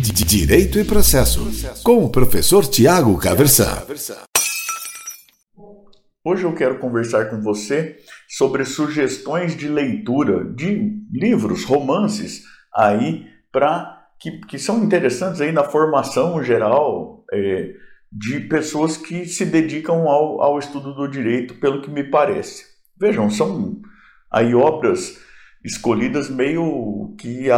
Direito e Processo, com o professor Tiago Caversan. Hoje eu quero conversar com você sobre sugestões de leitura de livros, romances aí para que, que são interessantes aí na formação geral é, de pessoas que se dedicam ao, ao estudo do direito, pelo que me parece. Vejam, são aí obras escolhidas meio que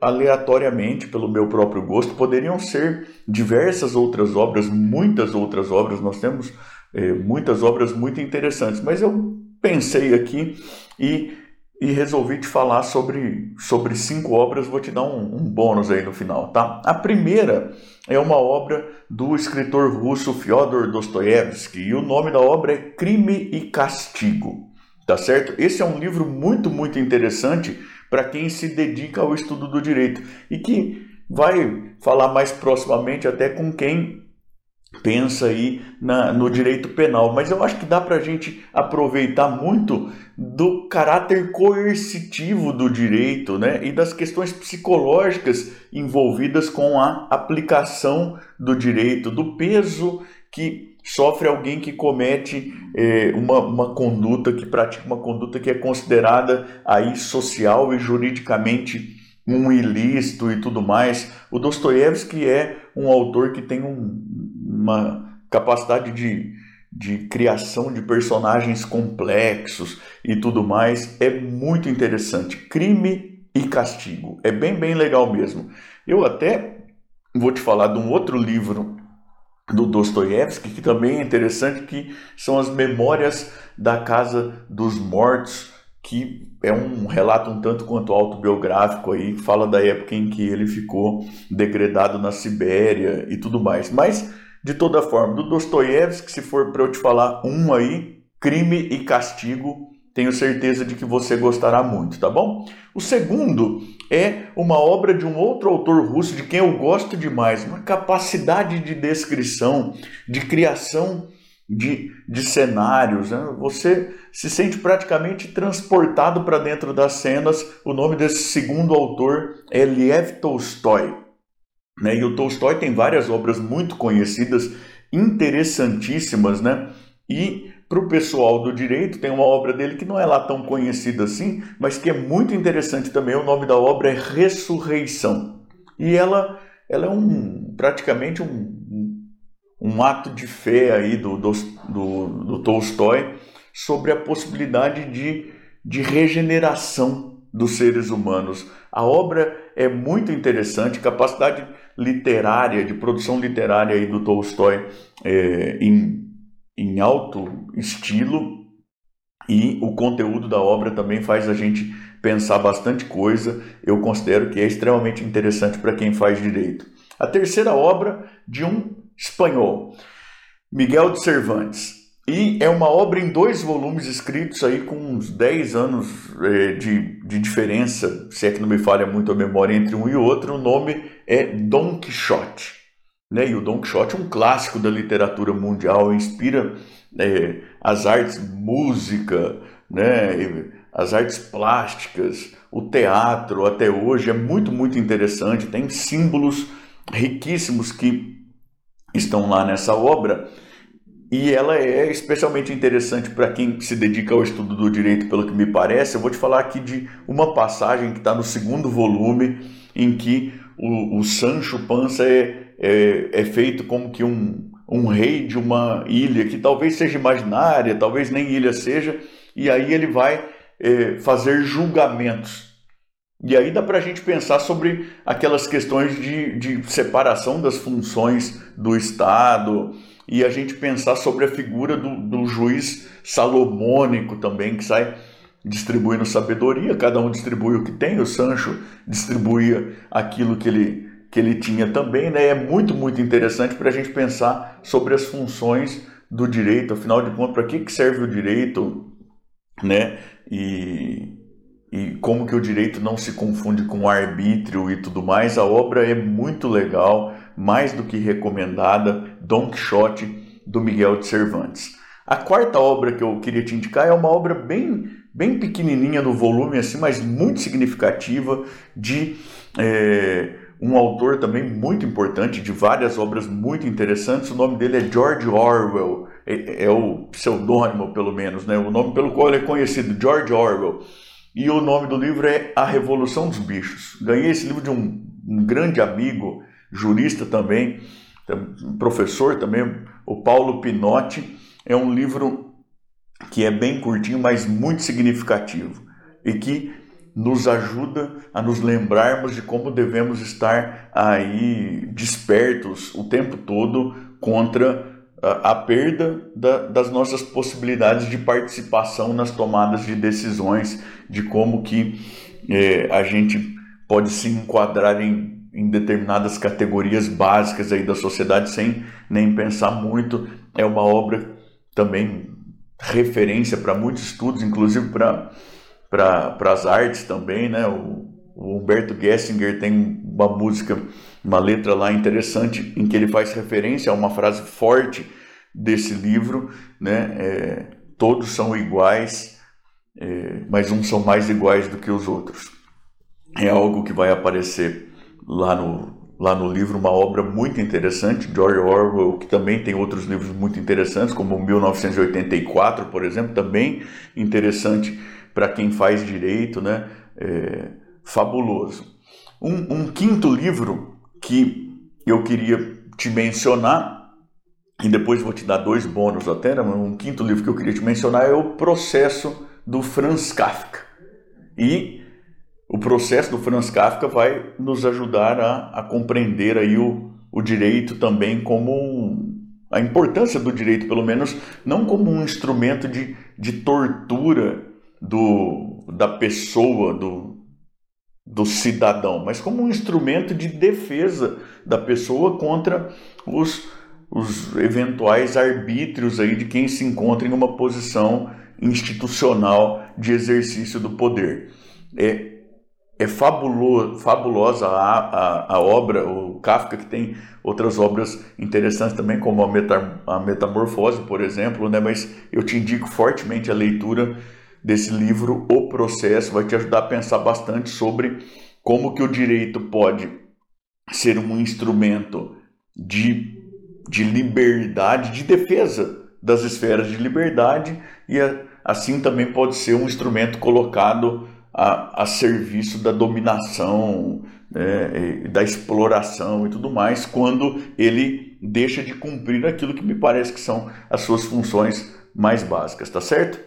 aleatoriamente pelo meu próprio gosto. Poderiam ser diversas outras obras, muitas outras obras. Nós temos é, muitas obras muito interessantes, mas eu pensei aqui e, e resolvi te falar sobre, sobre cinco obras. Vou te dar um, um bônus aí no final, tá? A primeira é uma obra do escritor russo Fyodor Dostoevsky e o nome da obra é Crime e Castigo. Tá certo? Esse é um livro muito, muito interessante para quem se dedica ao estudo do direito e que vai falar mais proximamente até com quem pensa aí na, no direito penal. Mas eu acho que dá para a gente aproveitar muito do caráter coercitivo do direito né? e das questões psicológicas envolvidas com a aplicação do direito, do peso que sofre alguém que comete é, uma, uma conduta, que pratica uma conduta que é considerada aí social e juridicamente um ilícito e tudo mais. O Dostoiévski é um autor que tem um, uma capacidade de, de criação de personagens complexos e tudo mais. É muito interessante. Crime e Castigo. É bem, bem legal mesmo. Eu até vou te falar de um outro livro do Dostoiévski, que também é interessante, que são as Memórias da Casa dos Mortos, que é um relato um tanto quanto autobiográfico aí, fala da época em que ele ficou degradado na Sibéria e tudo mais. Mas, de toda forma, do Dostoiévski, se for para eu te falar um aí, Crime e Castigo, tenho certeza de que você gostará muito, tá bom? O segundo é uma obra de um outro autor russo de quem eu gosto demais, uma capacidade de descrição, de criação de, de cenários. Né? Você se sente praticamente transportado para dentro das cenas. O nome desse segundo autor é Lev Tolstói. Né? E o Tolstói tem várias obras muito conhecidas, interessantíssimas, né? E para o pessoal do direito, tem uma obra dele que não é lá tão conhecida assim, mas que é muito interessante também. O nome da obra é Ressurreição. E ela, ela é um, praticamente um, um ato de fé aí do, do, do, do Tolstói sobre a possibilidade de, de regeneração dos seres humanos. A obra é muito interessante, capacidade literária, de produção literária aí do Tolstói é, em em alto estilo e o conteúdo da obra também faz a gente pensar bastante coisa. Eu considero que é extremamente interessante para quem faz direito. A terceira obra de um espanhol, Miguel de Cervantes. E é uma obra em dois volumes escritos aí com uns 10 anos é, de, de diferença, se é que não me falha muito a memória entre um e outro. O nome é Dom Quixote. Né? E o Don Quixote é um clássico da literatura mundial, inspira é, as artes música, né? as artes plásticas, o teatro até hoje é muito, muito interessante, tem símbolos riquíssimos que estão lá nessa obra e ela é especialmente interessante para quem se dedica ao estudo do direito, pelo que me parece. Eu vou te falar aqui de uma passagem que está no segundo volume, em que o, o Sancho Panza é é, é feito como que um, um rei de uma ilha que talvez seja imaginária, talvez nem ilha seja, e aí ele vai é, fazer julgamentos. E aí dá para a gente pensar sobre aquelas questões de, de separação das funções do Estado, e a gente pensar sobre a figura do, do juiz salomônico também, que sai distribuindo sabedoria, cada um distribui o que tem, o Sancho distribuía aquilo que ele que ele tinha também, né? É muito, muito interessante para a gente pensar sobre as funções do direito, afinal de contas, para que, que serve o direito, né? E, e como que o direito não se confunde com o arbítrio e tudo mais. A obra é muito legal, mais do que recomendada, Don Quixote, do Miguel de Cervantes. A quarta obra que eu queria te indicar é uma obra bem, bem pequenininha no volume, assim, mas muito significativa, de... É, um autor também muito importante, de várias obras muito interessantes. O nome dele é George Orwell, é, é o pseudônimo, pelo menos, né? o nome pelo qual ele é conhecido, George Orwell. E o nome do livro é A Revolução dos Bichos. Ganhei esse livro de um, um grande amigo, jurista também, professor também, o Paulo Pinotti. É um livro que é bem curtinho, mas muito significativo e que nos ajuda a nos lembrarmos de como devemos estar aí despertos o tempo todo contra a, a perda da, das nossas possibilidades de participação nas tomadas de decisões, de como que é, a gente pode se enquadrar em, em determinadas categorias básicas aí da sociedade sem nem pensar muito. É uma obra também referência para muitos estudos, inclusive para para as artes também, né? O, o, Humberto Gessinger tem uma música, uma letra lá interessante em que ele faz referência a uma frase forte desse livro, né? É, todos são iguais, é, mas uns são mais iguais do que os outros. É algo que vai aparecer lá no, lá no livro, uma obra muito interessante, George Orwell, que também tem outros livros muito interessantes, como 1984, por exemplo, também interessante para quem faz direito, né? É, fabuloso. Um, um, quinto livro que eu queria te mencionar, e depois vou te dar dois bônus até, né? um quinto livro que eu queria te mencionar é o Processo do Franz Kafka. E o processo do Franz Kafka vai nos ajudar a, a compreender aí o, o direito também como a importância do direito, pelo menos, não como um instrumento de, de tortura do, da pessoa, do, do cidadão, mas como um instrumento de defesa da pessoa contra os, os eventuais arbítrios aí de quem se encontra em uma posição institucional de exercício do poder. É, é fabuloso, fabulosa a, a, a, obra, o Kafka que tem outras obras interessantes também, como a, Meta, a Metamorfose, por exemplo, né? mas eu te indico fortemente a leitura desse livro, O Processo, vai te ajudar a pensar bastante sobre como que o direito pode ser um instrumento de, de liberdade, de defesa das esferas de liberdade e assim também pode ser um instrumento colocado a, a serviço da dominação, né, da exploração e tudo mais, quando ele deixa de cumprir aquilo que me parece que são as suas funções mais básicas, tá certo?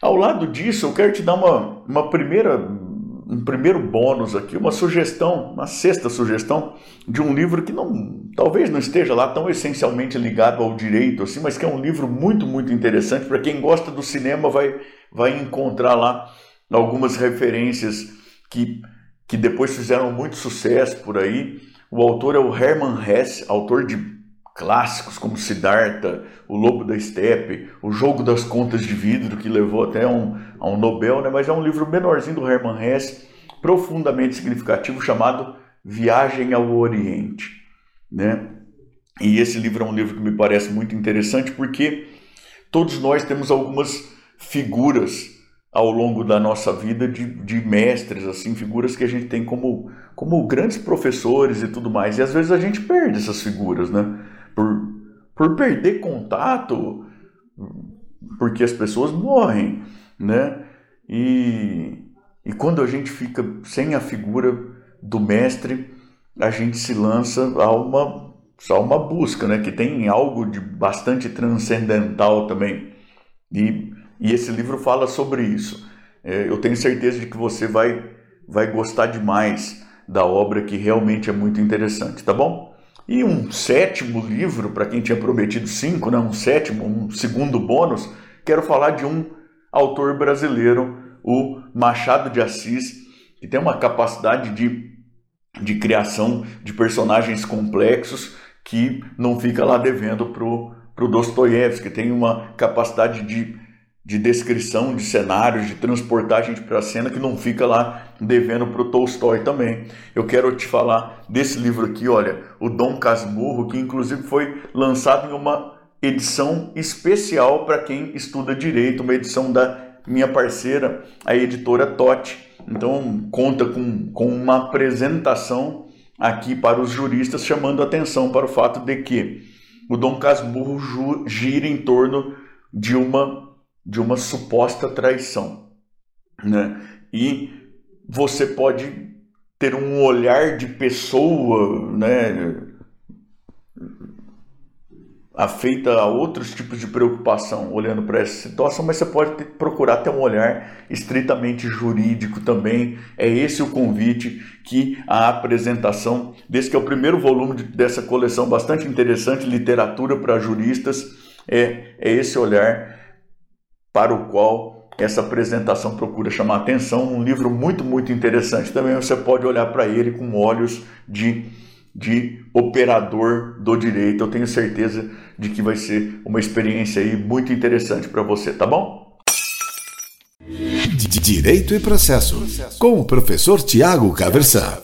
Ao lado disso, eu quero te dar uma, uma primeira, um primeiro bônus aqui, uma sugestão, uma sexta sugestão de um livro que não, talvez não esteja lá tão essencialmente ligado ao direito assim, mas que é um livro muito, muito interessante para quem gosta do cinema vai vai encontrar lá algumas referências que que depois fizeram muito sucesso por aí. O autor é o Hermann Hesse, autor de clássicos como Siddhartha, O Lobo da Steppe, O Jogo das Contas de Vidro, que levou até um, a um Nobel, né? mas é um livro menorzinho do Hermann Hesse, profundamente significativo, chamado Viagem ao Oriente. Né? E esse livro é um livro que me parece muito interessante porque todos nós temos algumas figuras ao longo da nossa vida de, de mestres, assim, figuras que a gente tem como, como grandes professores e tudo mais. E às vezes a gente perde essas figuras, né? Por, por perder contato, porque as pessoas morrem, né? E, e quando a gente fica sem a figura do mestre, a gente se lança a uma, a uma busca, né? Que tem algo de bastante transcendental também. E, e esse livro fala sobre isso. É, eu tenho certeza de que você vai, vai gostar demais da obra, que realmente é muito interessante, tá bom? E um sétimo livro, para quem tinha prometido cinco, né? um sétimo, um segundo bônus, quero falar de um autor brasileiro, o Machado de Assis, que tem uma capacidade de, de criação de personagens complexos que não fica lá devendo para o Dostoiévski, tem uma capacidade de de descrição de cenários, de transportar a gente para a cena que não fica lá devendo para o Tolstói também. Eu quero te falar desse livro aqui, olha, o Dom Casmurro, que inclusive foi lançado em uma edição especial para quem estuda direito, uma edição da minha parceira, a editora Totti. Então conta com, com uma apresentação aqui para os juristas, chamando atenção para o fato de que o Dom Casmurro gira em torno de uma, de uma suposta traição. Né? E você pode ter um olhar de pessoa, né, afeita a outros tipos de preocupação olhando para essa situação, mas você pode ter, procurar ter um olhar estritamente jurídico também. É esse o convite que a apresentação desse que é o primeiro volume de, dessa coleção bastante interessante, literatura para juristas, é, é esse olhar para o qual essa apresentação procura chamar atenção. Um livro muito, muito interessante. Também você pode olhar para ele com olhos de de operador do direito. Eu tenho certeza de que vai ser uma experiência aí muito interessante para você, tá bom? Direito e processo, com o professor Tiago Caversan.